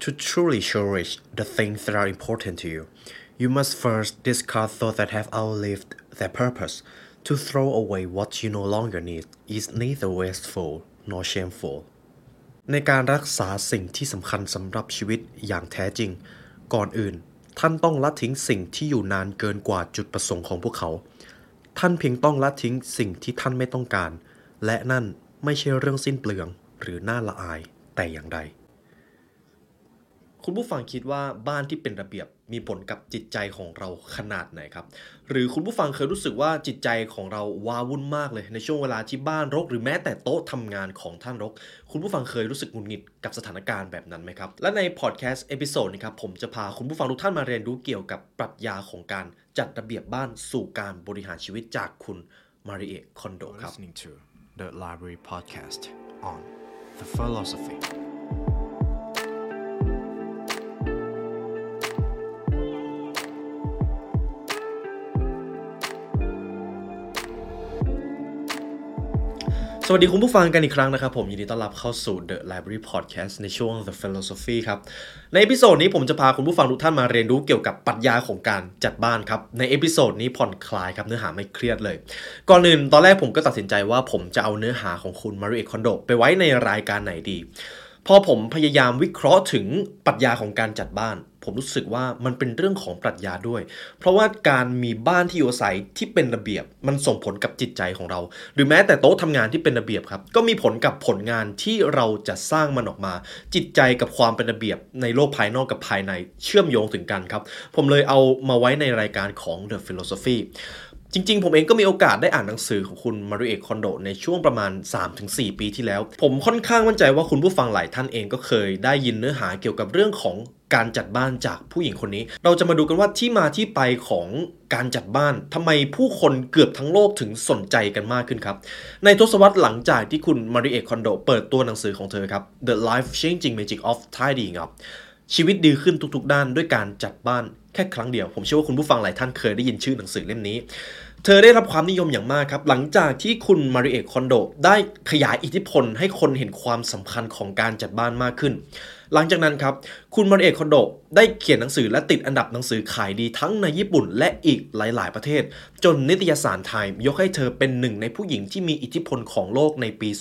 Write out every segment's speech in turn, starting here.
To truly cherish the things that are important to you, you must first discard those that have outlived their purpose. To throw away what you no longer need is neither wasteful nor shameful. ในการรักษาสิ่งที่สำคัญสำหรับชีวิตอย่างแท้จริง ก่อนอื่น ท่านต้องละทิ้งสิ่งที่อยู่นานเกินกว่าจุดประสงค์ของพวกเขา ท่านเพียงต้องละทิ้งสิ่งที่ท่านไม่ต้องการ และนั่นไม่ใช่เรื่องสิ้นเปลืองหรือน่าละอายแต่อย่างใด คุณผู้ฟังคิดว่าบ้านที่เป็นระเบียบมีผลกับจิตใจของเราขนาดไหนครับ หรือคุณผู้ฟังเคยรู้สึกว่าจิตใจของเราว้าวุ่นมากเลยในช่วงเวลาที่บ้านรก หรือแม้แต่โต๊ะทำงานของท่านรก คุณผู้ฟังเคยรู้สึกหงุดหงิดกับสถานการณ์แบบนั้นไหมครับ และในพอดแคสต์ episode นี้ครับผมจะพาคุณผู้ฟังทุกท่านมาเรียนรู้เกี่ยวกับปรัชญาของการจัดระเบียบบ้านสู่การบริหารชีวิตจากคุณมาริเอะคอนโดครับ listening to the Library Podcast on the philosophy. สวัสดีคุณผู้ฟังกันอีกครั้งนะครับ ผมยินดีต้อนรับเข้าสู่ The Library Podcast ในช่วง The Philosophy ครับ ใน episode นี้ผมจะพาคุณผู้ฟังทุกท่านมาเรียนรู้เกี่ยวกับปรัชญาของการจัดบ้านครับ ใน episode นี้ผ่อนคลายครับ เนื้อหาไม่เครียดเลย ก่อนอื่นตอนแรกผมก็ตัดสินใจว่าผมจะเอาเนื้อหาของคุณมาริเอคอนโดไปไว้ในรายการไหนดี พอผมพยายามวิเคราะห์ถึงปรัชญาของการจัดบ้าน ผมรู้สึกว่ามันเป็นเรื่องของปรัชญาด้วย เพราะว่าการมีบ้านที่อยู่อาศัยที่เป็นระเบียบมันส่งผลกับจิตใจของเรา หรือแม้แต่โต๊ะทำงานที่เป็นระเบียบครับ ก็มีผลกับผลงานที่เราจะสร้างมันออกมา จิตใจกับความเป็นระเบียบในโลกภายนอกกับภายในเชื่อมโยงถึงกันครับ ผมเลยเอามาไว้ในรายการของ The Philosophy จริงๆ ผมเองก็มีโอกาสได้อ่านหนังสือของคุณมาริเอะคอนโดในช่วงประมาณ 3-4 ปีที่แล้ว ผมค่อนข้างมั่นใจว่าคุณผู้ฟังหลายท่านเองก็เคยได้ยินเนื้อหาเกี่ยวกับเรื่องของ การจัดบ้านจากผู้หญิงคนนี้ เราจะมาดูกันว่าที่มาที่ไปของการจัดบ้านทำไมผู้คนเกือบทั้งโลกถึงสนใจกันมากขึ้นครับ ในทศวรรษหลังจากที่คุณมาริเอะคอนโดเปิดตัวหนังสือของเธอครับ The Life Changing Magic of Tidying Up ชีวิตดีขึ้นทุกๆ ด้านด้วยการจัดบ้านแค่ครั้งเดียว ผมเชื่อว่าคุณผู้ฟังหลายท่านเคยได้ยินชื่อหนังสือเล่มนี้ เธอได้รับความนิยมอย่างมากครับ หลังจากที่คุณมาริเอะคอนโดได้ขยายอิทธิพลให้คนเห็นความสำคัญของการจัดบ้านมากขึ้น หลังจากนั้นครับ คุณมาริเอะคอนโดได้เขียนหนังสือและติดอันดับหนังสือขายดีทั้งในญี่ปุ่นและอีกหลาย ๆ ประเทศ จนนิตยสารไทม์ยกให้เธอเป็นหนึ่งในผู้หญิงที่มีอิทธิพลของโลกในปี 2000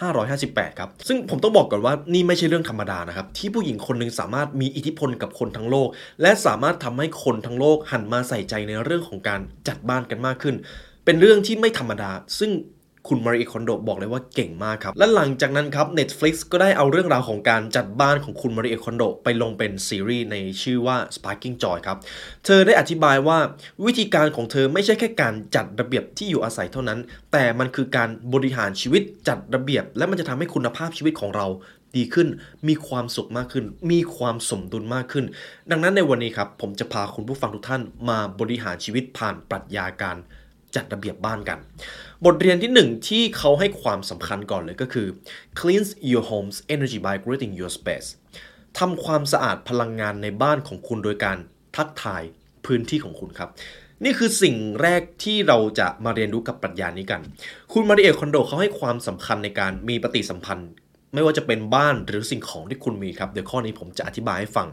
558 ครับ ซึ่งผมต้องบอกก่อนว่านี่ไม่ใช่เรื่องธรรมดานะครับ ที่ผู้หญิงคนหนึ่งสามารถมีอิทธิพลกับคนทั้งโลก และสามารถทำให้คนทั้งโลกหันมาใส่ใจในเรื่องของการจัดบ้านกันมากขึ้น เป็นเรื่องที่ไม่ธรรมดา ซึ่ง คุณมาริคอนโดบอกเลยว่าเก่งมากครับ และหลังจากนั้นครับ Netflix ก็ได้เอาเรื่องราวของการจัดบ้านของคุณมาริคอนโดไปลงเป็นซีรีส์ในชื่อว่า Sparking Joy ครับ เธอได้อธิบายว่าวิธีการของเธอไม่ใช่แค่การจัดระเบียบที่อยู่อาศัยเท่านั้น แต่มันคือการบริหารชีวิตจัดระเบียบ และมันจะทำให้คุณภาพชีวิตของเราดีขึ้น มีความสุขมากขึ้น มีความสมดุลมากขึ้น ดังนั้นในวันนี้ครับผมจะพาคุณผู้ฟังทุกท่านมาบริหารชีวิตผ่านปรัชญาการ จัดระเบียบบ้านกัน บทเรียนที่หนึ่งที่เขาให้ความสำคัญก่อนเลยก็คือ cleanse your home's energy by greeting your space ทำความสะอาดพลังงานในบ้านของคุณโดยการทักทายพื้นที่ของคุณครับ นี่คือสิ่งแรกที่เราจะมาเรียนรู้กับปรัชญานี้กัน คุณมาริเอคอนโดเขาให้ความสำคัญในการมีปฏิสัมพันธ์ ไม่ว่าจะเป็นบ้านหรือสิ่งของที่คุณมีครับ เดี๋ยวข้อนี้ผมจะอธิบายให้ฟัง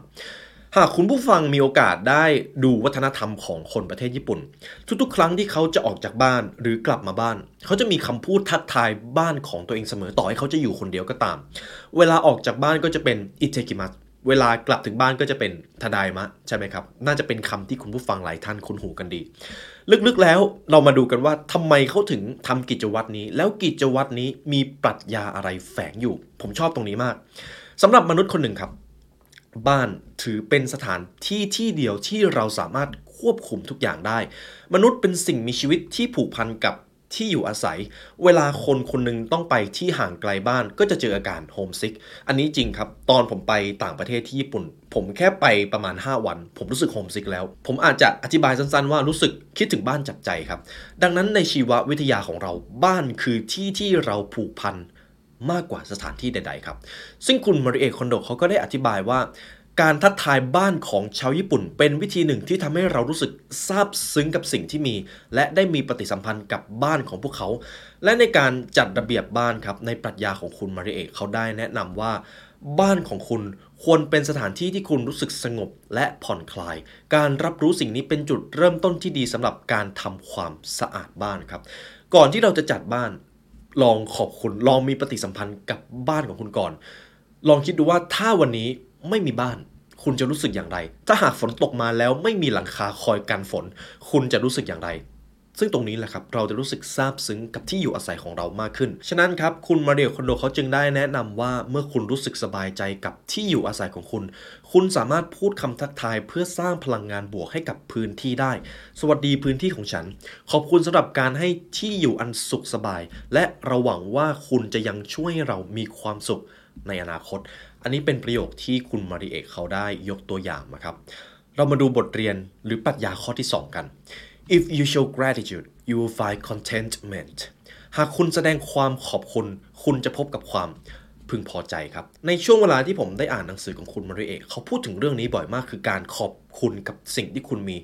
หากคุณผู้ฟังมีโอกาสได้ดูวัฒนธรรมของคนประเทศญี่ปุ่น ทุกๆ ครั้งที่เขาจะออกจากบ้านหรือกลับมาบ้าน เขาจะมีคำพูดทักทายบ้านของตัวเองเสมอต่อให้เขาจะอยู่คนเดียวก็ตาม เวลาออกจากบ้านก็จะเป็นอิเทกิมัสเวลากลับถึงบ้านก็จะเป็นทาไดมะใช่ไหมครับ น่าจะเป็นคำที่คุณผู้ฟังหลายท่านคุ้นหูกันดี ลึกๆแล้วเรามาดูกันว่าทำไมเขาถึงทำกิจวัตรนี้ แล้วกิจวัตรนี้มีปรัชญาอะไรแฝงอยู่ ผมชอบตรงนี้มากสำหรับมนุษย์คนหนึ่งครับ บ้านถือเป็นสถานที่ที่เดียวที่เราสามารถควบคุมทุกอย่างได้ มนุษย์เป็นสิ่งมีชีวิตที่ผูกพันกับที่อยู่อาศัย เวลาคนคนหนึงต้องไปที่ห่างไกลบ้านก็จะเจออาการโฮมซิก อันนี้จริงครับ ตอนผมไปต่างประเทศที่ญี่ปุ่น ผมแค่ไปประมาณ 5 วัน ผมรู้สึกโฮมซิกแล้ว ผมอาจจะอธิบายสั้นๆว่ารู้สึกคิดถึงบ้านจับใจครับ ดังนั้นในชีววิทยาของเราบ้านคือที่ที่เราผูกพัน มากกว่าสถานที่ใด ๆ ครับ ซึ่งคุณมาริเอคอนโดเขาก็ได้อธิบายว่า การทักทายบ้านของชาวญี่ปุ่น เป็นวิธีหนึ่งที่ทำให้เรารู้สึกซาบซึ้งกับสิ่งที่มี และได้มีปฏิสัมพันธ์กับบ้านของพวกเขา และในการจัดระเบียบบ้านครับในปรัชญาของคุณมาริเอเขาได้แนะนำว่าบ้านของคุณควรเป็นสถานที่ที่คุณรู้สึกสงบและผ่อนคลาย การรับรู้สิ่งนี้เป็นจุดเริ่มต้นที่ดีสำหรับการทำความสะอาดบ้านครับ ก่อนที่เราจะจัดบ้าน ลองขอบคุณลองมีปฏิสัมพันธ์กับบ้านของคุณก่อน ลองคิดดูว่าถ้าวันนี้ไม่มีบ้าน คุณจะรู้สึกอย่างไร ถ้าหากฝนตกมาแล้วไม่มีหลังคาคอยกันฝน คุณจะรู้สึกอย่างไร ซึ่งตรงนี้แหละครับเราจะรู้สึกซาบซึ้งกับที่อยู่อาศัยของเรามากขึ้น ฉะนั้นครับคุณมาเรียคอนโดเขาจึงได้แนะนำว่าเมื่อคุณรู้สึกสบายใจกับที่อยู่อาศัยของคุณ คุณสามารถพูดคำทักทายเพื่อสร้างพลังงานบวกให้กับพื้นที่ได้ สวัสดีพื้นที่ของฉัน ขอบคุณสำหรับการให้ที่อยู่อันสุขสบาย และเราหวังว่าคุณจะยังช่วยเรามีความสุขในอนาคต อันนี้เป็นประโยคที่คุณมาริเอกเขาได้ยกตัวอย่างมาครับ เรามาดูบทเรียนหรือปรัชญาข้อที่ 2 กัน if you show gratitude you will find contentment หากคุณแสดงความขอบคุณ คุณจะพบกับความพึงพอใจครับ ในช่วงเวลาที่ผมได้อ่านหนังสือของคุณมาริเอกเขาพูดถึงเรื่องนี้บ่อยมากคือการขอบคุณกับสิ่งที่คุณมี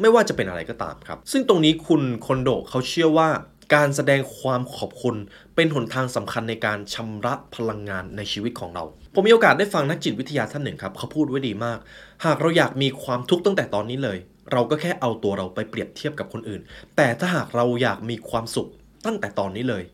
ไม่ว่าจะเป็นอะไรก็ตามครับ ซึ่งตรงนี้คุณคอนโดเขาเชื่อว่าการแสดงความขอบคุณเป็นหนทางสำคัญในการชำระพลังงานในชีวิตของเรา ผมมีโอกาสได้ฟังนักจิตวิทยาท่านหนึ่งครับ เขาพูดไว้ดีมาก หากเราอยากมีความทุกข์ตั้งแต่ตอนนี้เลย เราก็แค่เอาตัวเราไปเปรียบเทียบกับคนอื่น แต่ถ้าหากเราอยากมีความสุขตั้งแต่ตอนนี้เลย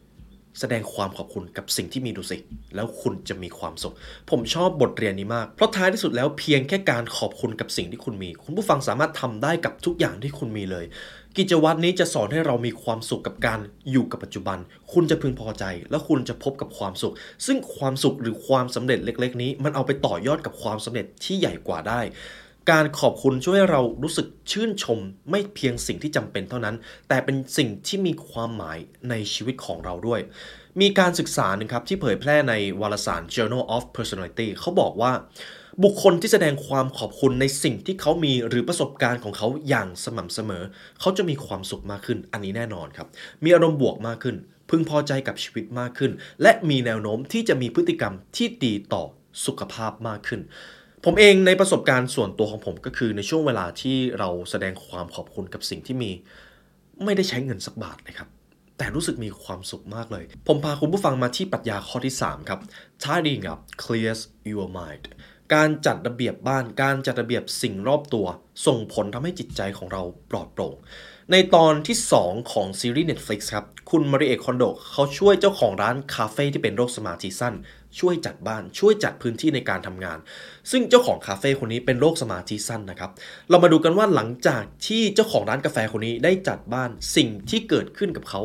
แสดงความขอบคุณกับสิ่งที่มีดูสิ แล้วคุณจะมีความสุข ผมชอบบทเรียนนี้มาก เพราะท้ายที่สุดแล้วเพียงแค่การขอบคุณกับสิ่งที่คุณมี คุณผู้ฟังสามารถทำได้กับทุกอย่างที่คุณมีเลย กิจวัตรนี้จะสอนให้เรามีความสุขกับการอยู่กับปัจจุบัน คุณจะพึงพอใจ และคุณจะพบกับความสุข ซึ่งความสุขหรือความสำเร็จเล็ก ๆ นี้ มันเอาไปต่อยอดกับความสำเร็จที่ใหญ่กว่าได้ การขอบคุณช่วยให้เรารู้สึกชื่นชม ไม่เพียงสิ่งที่จำเป็นเท่านั้น แต่เป็นสิ่งที่มีความหมายในชีวิตของเราด้วย มีการศึกษาหนึ่งครับ ที่เผยแพร่ในวารสาร Journal of Personality เขาบอกว่า บุคคลที่แสดงความขอบคุณในสิ่งที่เขามีหรือประสบการณ์ของเขาอย่างสม่ำเสมอ เขาจะมีความสุขมากขึ้น อันนี้แน่นอนครับ มีอารมณ์บวกมากขึ้น พึงพอใจกับชีวิตมากขึ้น และมีแนวโน้มที่จะมีพฤติกรรมที่ดีต่อสุขภาพมากขึ้น ผมเองในประสบการณ์ส่วนตัวของผมก็คือในช่วงเวลาที่เราแสดงความขอบคุณกับสิ่งที่มีไม่ได้ใช้เงินสักบาทเลยครับ แต่รู้สึกมีความสุขมากเลย ผมพาคุณผู้ฟังมาที่ปรัชญาข้อที่ 3 ครับ tidying up clears your mind การจัดระเบียบบ้าน การจัดระเบียบสิ่งรอบตัว ส่งผลทำให้จิตใจของเราปลอดโปร่ง ในตอนที่ 2 ของซีรีส์ Netflix ครับ คุณมาริเอคอนโดเขาช่วยเจ้าของร้านคาเฟ่ที่เป็นโรคสมาธิสั้น ช่วยจัดบ้าน ช่วยจัดพื้นที่ในการทำงาน ซึ่งเจ้าของคาเฟ่คนนี้เป็นโรคสมาธิสั้นนะครับ เรามาดูกันว่าหลังจากที่เจ้าของร้านกาแฟคนนี้ได้จัดบ้านสิ่งที่เกิดขึ้นกับเขา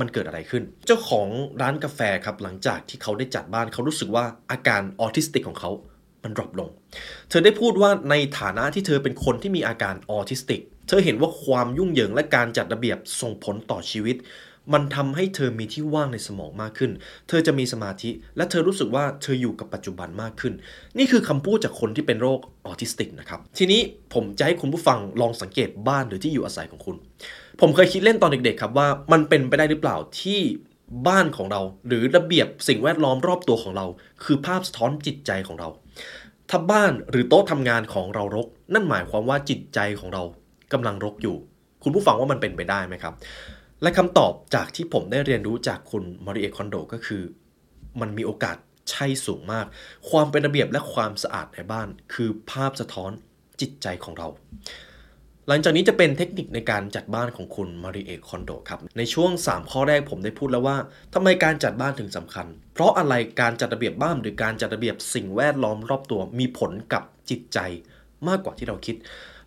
มันเกิดอะไรขึ้น เจ้าของร้านกาแฟครับหลังจากที่เขาได้จัดบ้านเขารู้สึกว่าอาการออทิสติกของเขามัน drop ลง เธอได้พูดว่าในฐานะที่เธอเป็นคนที่มีอาการออทิสติก เธอเห็นว่าความยุ่งเหยิงและการจัดระเบียบส่งผลต่อชีวิต มันทำให้เธอมีที่ว่างในสมองมากขึ้น เธอจะมีสมาธิ และเธอรู้สึกว่าเธออยู่กับปัจจุบันมากขึ้น นี่คือคำพูดจากคนที่เป็นโรคออทิสติกนะครับ ทีนี้ผมจะให้คุณผู้ฟังลองสังเกตบ้านหรือที่อยู่อาศัยของคุณ ผมเคยคิดเล่นตอนเด็กๆครับว่ามันเป็นไปได้หรือเปล่าที่บ้านของเรา หรือระเบียบสิ่งแวดล้อมรอบตัวของเรา คือภาพสะท้อนจิตใจของเรา ถ้าบ้านหรือโต๊ะทำงานของเรารก นั่นหมายความว่าจิตใจของเรากำลังรกอยู่ คุณผู้ฟังว่ามันเป็นไปได้ไหมครับ และคำตอบจากที่ผมได้เรียนรู้จากคุณมาริเอคอนโดก็คือ มันมีโอกาสใช่สูงมาก ความเป็นระเบียบและความสะอาดในบ้าน คือภาพสะท้อนจิตใจของเรา หลังจากนี้จะเป็นเทคนิคในการจัดบ้านของคุณมาริเอคอนโดครับ ในช่วง 3 ข้อแรกผมได้พูดแล้วว่าทำไมการจัดบ้านถึงสำคัญ เพราะอะไรการจัดระเบียบบ้านหรือการจัดระเบียบสิ่งแวดล้อมรอบตัวมีผลกับจิตใจมากกว่าที่เราคิด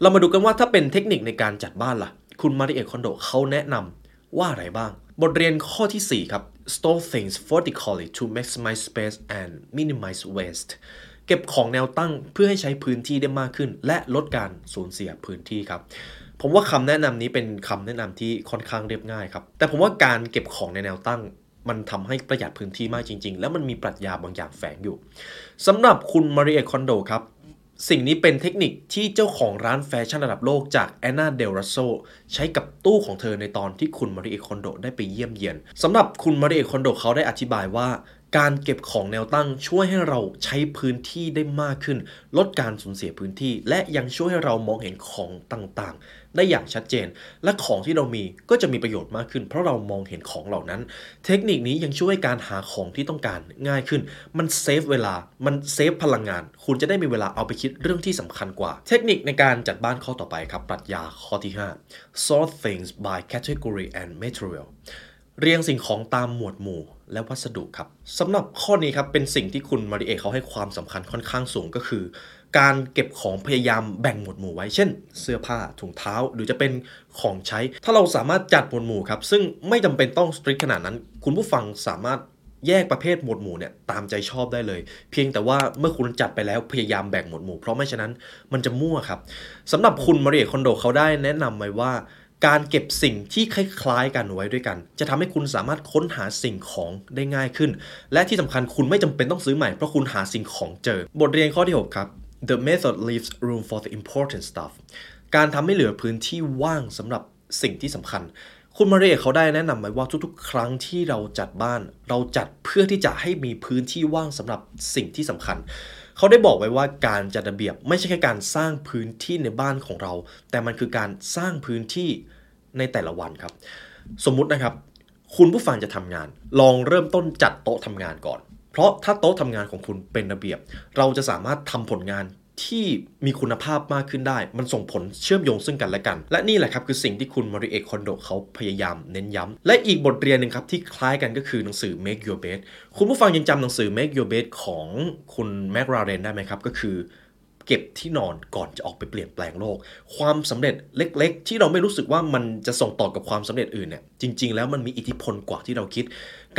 เรามาดูกันว่าถ้าเป็นเทคนิคในการจัดบ้านล่ะ คุณมาริเอคอนโดเขาแนะนำ ว่าอะไรบ้าง บทเรียนข้อทีสี่ 4 ครับ store things vertically to maximize space and minimize waste เก็บของแนวตั้งเพื่อให้ใช้พื้นที่ได้มากขึ้น และลดการสูญเสียพื้นที่ครับผมว่าคำแนะนำนี้เป็นคำแนะนำที่ค่อนข้างเรียบง่ายครับ แต่ผมว่าการเก็บของในแนวตั้ง มันทำให้ประหยัดพื้นที่มากจริง ๆ แล้วมันมีปรัชญาบางอย่างแฝงอยู่สำหรับคุณมาริเอคอนโดครับ สิ่งนี้เป็นเทคนิคที่เจ้าของร้านแฟชั่นระดับโลกจากแอนนาเดลโล รัสโซใช้กับตู้ของเธอในตอนที่คุณมาริเอคอนโดได้ไปเยี่ยมเยียนสำหรับคุณมาริเอคอนโดเขาได้อธิบายว่า การเก็บของแนวตั้งช่วยให้เราใช้พื้นที่ได้มากขึ้น ลดการสูญเสียพื้นที่ และยังช่วยให้เรามองเห็นของต่างๆ ได้อย่างชัดเจน และของที่เรามีก็จะมีประโยชน์มากขึ้น เพราะเรามองเห็นของเหล่านั้น เทคนิคนี้ยังช่วยการหาของที่ต้องการง่ายขึ้น มันเซฟเวลามันเซฟพลังงาน คุณจะได้มีเวลาเอาไปคิดเรื่องที่สำคัญกว่า เทคนิคในการจัดบ้านข้อต่อไปครับปรัชญาข้อที่ 5 sort things by category and material เรียงสิ่งของตามหมวดหมู่ และวัสดุครับสำหรับข้อนี้ครับเป็นสิ่งที่คุณมาริเอเขาให้ความสำคัญค่อนข้างสูงก็คือ การเก็บของพยายามแบ่งหมวดหมู่ไว้ เช่น เสื้อผ้าถุงเท้าหรือจะเป็นของใช้ ถ้าเราสามารถจัดหมวดหมู่ครับซึ่งไม่จำเป็นต้องสตริกขนาดนั้น คุณผู้ฟังสามารถแยกประเภทหมวดหมู่เนี่ยตามใจชอบได้เลย เพียงแต่ว่าเมื่อคุณจัดไปแล้วพยายามแบ่งหมวดหมู่ เพราะไม่ฉะนั้นมันจะมั่วครับสำหรับคุณมาริเอคอนโดเขาได้แนะนำไว้ว่า การเก็บสิ่งที่คล้ายๆกันไว้ด้วยกัน จะทำให้คุณสามารถค้นหาสิ่งของได้ง่ายขึ้น และที่สำคัญคุณไม่จำเป็นต้องซื้อใหม่เพราะคุณหาสิ่งของเจอ บทเรียนข้อที่ 6 ครับ the method leaves room for the important stuff การทำให้เหลือพื้นที่ว่างสำหรับสิ่งที่สำคัญ คุณมาเรียเขาได้แนะนำไว้ว่าทุกๆ ครั้งที่เราจัดบ้าน เราจัดเพื่อที่จะให้มีพื้นที่ว่างสำหรับสิ่งที่สำคัญ เขาได้บอกไว้ว่าการจัดระเบียบไม่ใช่แค่การสร้างพื้นที่ในบ้านของเรา แต่มันคือการสร้างพื้นที่ในแต่ละวันครับ สมมุตินะครับ คุณผู้ฟังจะทำงาน ลองเริ่มต้นจัดโต๊ะทำงานก่อน เพราะถ้าโต๊ะทำงานของคุณเป็นระเบียบ เราจะสามารถทำผลงาน ที่มีคุณภาพมากขึ้นได้ มันส่งผลเชื่อมโยงซึ่งกันและกัน และนี่แหละครับคือสิ่งที่คุณมาริเอคอนโดเขาพยายามเน้นย้ำและอีกบทเรียนหนึ่งครับที่คล้ายกันก็คือหนังสือ Make Your Bed คุณผู้ฟังยังจำหนังสือ Make Your Bed ของคุณแมกราเรนได้ไหมครับก็คือ เก็บที่นอนก่อนจะออกไปเปลี่ยนแปลงโลก ความสำเร็จเล็ก ๆ ที่เราไม่รู้สึกว่ามันจะส่งต่อกับความสำเร็จอื่นเนี่ยจริง ๆ แล้วมันมีอิทธิพลกว่าที่เราคิด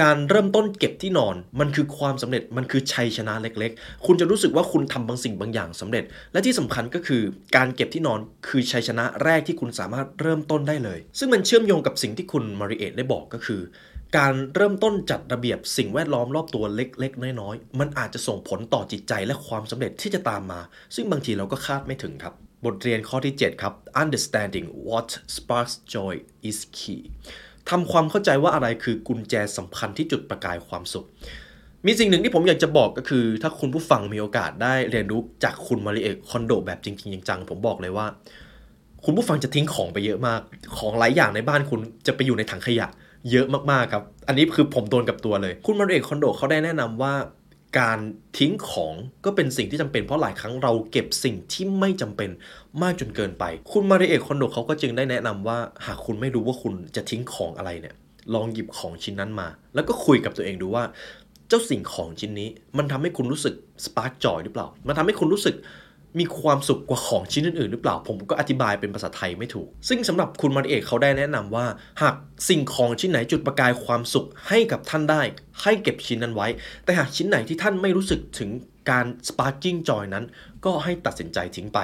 การเริ่มต้นเก็บที่นอนมันคือความสำเร็จมันคือชัยชนะเล็ก ๆ คุณจะรู้สึกว่าคุณทำบางสิ่งบางอย่างสำเร็จ และที่สำคัญก็คือการเก็บที่นอนคือชัยชนะแรกที่คุณสามารถเริ่มต้นได้เลย ซึ่งมันเชื่อมโยงกับสิ่งที่คุณมาริเอตได้บอกก็คือ การเริ่มต้นจัดระเบียบสิ่งแวดล้อมรอบตัวเล็ก ๆ น้อยๆ มันอาจจะส่งผลต่อจิตใจและความสำเร็จที่จะตามมา ซึ่งบางทีเราก็คาดไม่ถึงครับ บทเรียนข้อที่ 7 ครับ understanding what sparks joy is key ทำความเข้าใจว่าอะไรคือกุญแจสำคัญที่จุดประกายความสุข มีสิ่งหนึ่งที่ผมอยากจะบอกก็คือ ถ้าคุณผู้ฟังมีโอกาสได้เรียนรู้จากคุณมาริเอะคอนโดแบบจริงๆจังๆผมบอกเลยว่า คุณผู้ฟังจะทิ้งของไปเยอะมาก ของหลายอย่างในบ้านคุณจะไปอยู่ในถังขยะ เยอะมากๆครับ อันนี้คือผมโดนกับตัวเลย คุณมาริเอะคอนโดเขาได้แนะนำว่า การทิ้งของก็เป็นสิ่งที่จำเป็นเพราะหลายครั้งเราเก็บสิ่งที่ไม่จำเป็นมากจนเกินไป คุณมาริเอะคอนโดเขาก็จึงได้แนะนำว่า หากคุณไม่รู้ว่าคุณจะทิ้งของอะไรเนี่ย ลองหยิบของชิ้นนั้นมา แล้วก็คุยกับตัวเองดูว่า เจ้าสิ่งของชิ้นนี้ มันทำให้คุณรู้สึกสปาร์กจอยหรือเปล่า มันทำให้คุณรู้สึก มีความสุขกว่าของชิ้นอื่นๆ หรือเปล่าผมก็อธิบายเป็นภาษาไทยไม่ถูก ซึ่งสำหรับคุณมาริเอกเขาได้แนะนำว่า หากสิ่งของชิ้นไหนจุดประกายความสุขให้กับท่านได้ ให้เก็บชิ้นนั้นไว้ แต่หากชิ้นไหนที่ท่านไม่รู้สึกถึงการ sparking joy นั้น ก็ให้ตัดสินใจทิ้งไป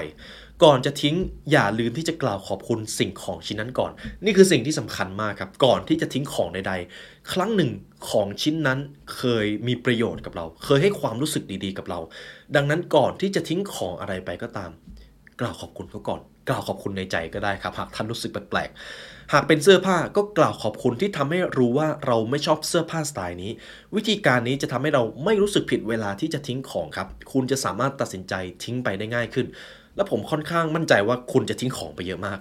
ก่อนจะทิ้งอย่าลืมที่จะกล่าวขอบคุณสิ่งของชิ้นนั้นก่อน นี่คือสิ่งที่สำคัญมากครับ ก่อนที่จะทิ้งของใดๆ ครั้งหนึ่ง ของชิ้นนั้นเคยมีประโยชน์กับเรา เคยให้ความรู้สึกดีๆกับเรา ดังนั้นก่อนที่จะทิ้งของอะไรไปก็ตาม กล่าวขอบคุณเขาก่อน กล่าวขอบคุณในใจก็ได้ครับ หากท่านรู้สึกแปลกๆหากเป็นเสื้อผ้าก็กล่าวขอบคุณที่ทำให้รู้ว่าเราไม่ชอบเสื้อผ้าสไตล์นี้ วิธีการนี้จะทำให้เราไม่รู้สึกผิดเวลาที่จะทิ้งของครับ คุณจะสามารถตัดสินใจทิ้งไปได้ง่ายขึ้น และผมค่อนข้างมั่นใจว่าคุณจะทิ้งของไปเยอะมาก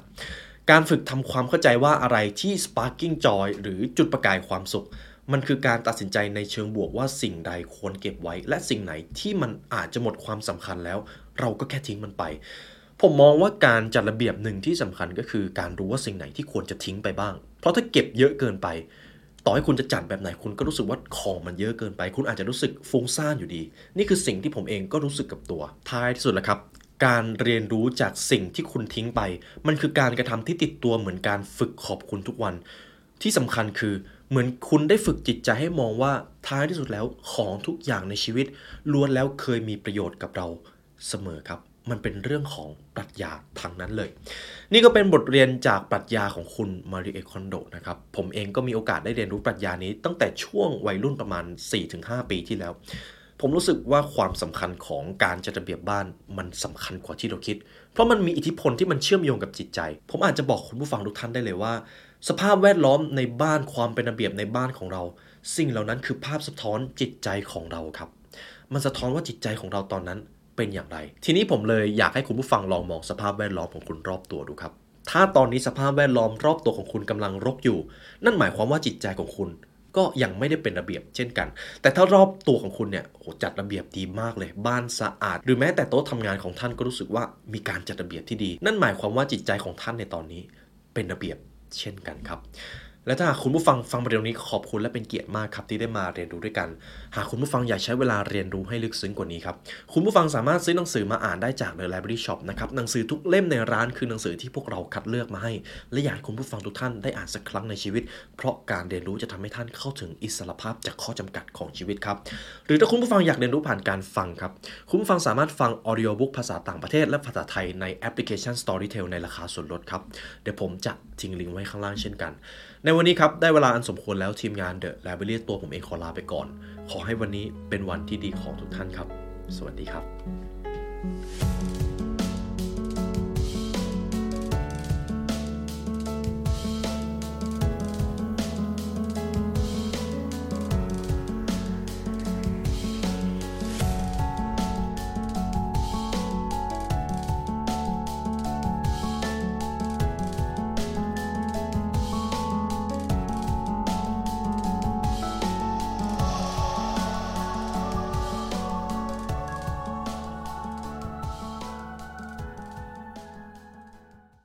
การฝึกทำความเข้าใจว่าอะไรที่ sparking joy หรือจุดประกายความสุข มันคือการตัดสินใจในเชิงบวกว่าสิ่งใดควรเก็บไว้ และสิ่งไหนที่มันอาจจะหมดความสำคัญแล้ว เราก็แค่ทิ้งมันไป ผมมองว่าการจัดระเบียบหนึ่งที่สำคัญก็คือการรู้ว่าสิ่งไหนที่ควรจะทิ้งไปบ้าง เพราะถ้าเก็บเยอะเกินไป ต่อให้คุณจะจัดแบบไหนคุณก็รู้สึกว่าของมันเยอะเกินไป คุณอาจจะรู้สึกฟุ้งซ่านอยู่ดี นี่คือสิ่งที่ผมเองก็รู้สึกกับตัว ท้ายที่สุดแล้วครับการเรียนรู้จากสิ่งที่คุณทิ้งไป มันคือการกระทำที่ติดตัวเหมือนการฝึกขอบคุณทุกวัน ที่สำคัญคือ เหมือนคุณได้ฝึกจิตใจให้มองว่าท้ายที่สุดแล้วของทุกอย่างในชีวิตล้วนแล้วเคยมีประโยชน์กับเราเสมอครับ มันเป็นเรื่องของปรัชญาทางนั้นเลย นี่ก็เป็นบทเรียนจากปรัชญาของคุณมาริเอคอนโดนะครับ ผมเองก็มีโอกาสได้เรียนรู้ปรัชญานี้ตั้งแต่ช่วงวัยรุ่นประมาณ 4-5 ปีที่แล้ว ผมรู้สึกว่าความสำคัญของการจัดระเบียบบ้านมันสำคัญกว่าที่เราคิด เพราะมันมีอิทธิพลที่มันเชื่อมโยงกับจิตใจ ผมอาจจะบอกคุณผู้ฟังทุกท่านได้เลยว่า สภาพแวดล้อมในบ้านความเป็นระเบียบในบ้านของเรา สิ่งเหล่านั้นคือภาพสะท้อนจิตใจของเราครับ มันสะท้อนว่าจิตใจของเราตอนนั้นเป็นอย่างไร ทีนี้ผมเลยอยากให้คุณผู้ฟังลองมองสภาพแวดล้อมของคุณรอบตัวดูครับ ถ้าตอนนี้สภาพแวดล้อมรอบตัวของคุณกำลังรกอยู่ นั่นหมายความว่าจิตใจของคุณก็ยังไม่ได้เป็นระเบียบเช่นกัน แต่ถ้ารอบตัวของคุณเนี่ยโอ้จัดระเบียบดีมากเลย บ้านสะอาด หรือแม้แต่โต๊ะทำงานของท่านก็รู้สึกว่ามีการจัดระเบียบที่ดี นั่นหมายความว่าจิตใจของท่านในตอนนี้เป็นระเบียบ เช่นกันครับ และถ้าหากคุณผู้ฟังฟังประเด็นนี้ขอบคุณและเป็นเกียรติมากครับที่ได้มาเรียนรู้ด้วยกัน หากคุณผู้ฟังอยากใช้เวลาเรียนรู้ให้ลึกซึ้งกว่านี้ครับ คุณผู้ฟังสามารถซื้อหนังสือมาอ่านได้จาก The Library Shop นะครับ หนังสือทุกเล่มในร้านคือหนังสือที่พวกเราคัดเลือกมาให้ และอยากคุณผู้ฟังทุกท่านได้อ่านสักครั้งในชีวิต เพราะการเรียนรู้จะทำให้ท่านเข้าถึงอิสรภาพจากข้อจำกัดของชีวิตครับ หรือถ้าคุณผู้ฟังอยากเรียนรู้ผ่านการฟังครับ คุณผู้ฟังสามารถฟัง audiobook ภาษาต่างประเทศและภาษาไทยในแอปพลิเคชัน Storytel ในราคาส่วนลดครับ เดี๋ยวผมจะทิ้งลิงก์ไว้ข้างล่างเช่นกัน ในวันนี้ครับ ได้เวลาอันสมควรแล้วทีมงานเดอะแลบรารียตัวผมเองขอลาไปก่อน ขอให้วันนี้เป็นวันที่ดีของทุกท่านครับ สวัสดีครับ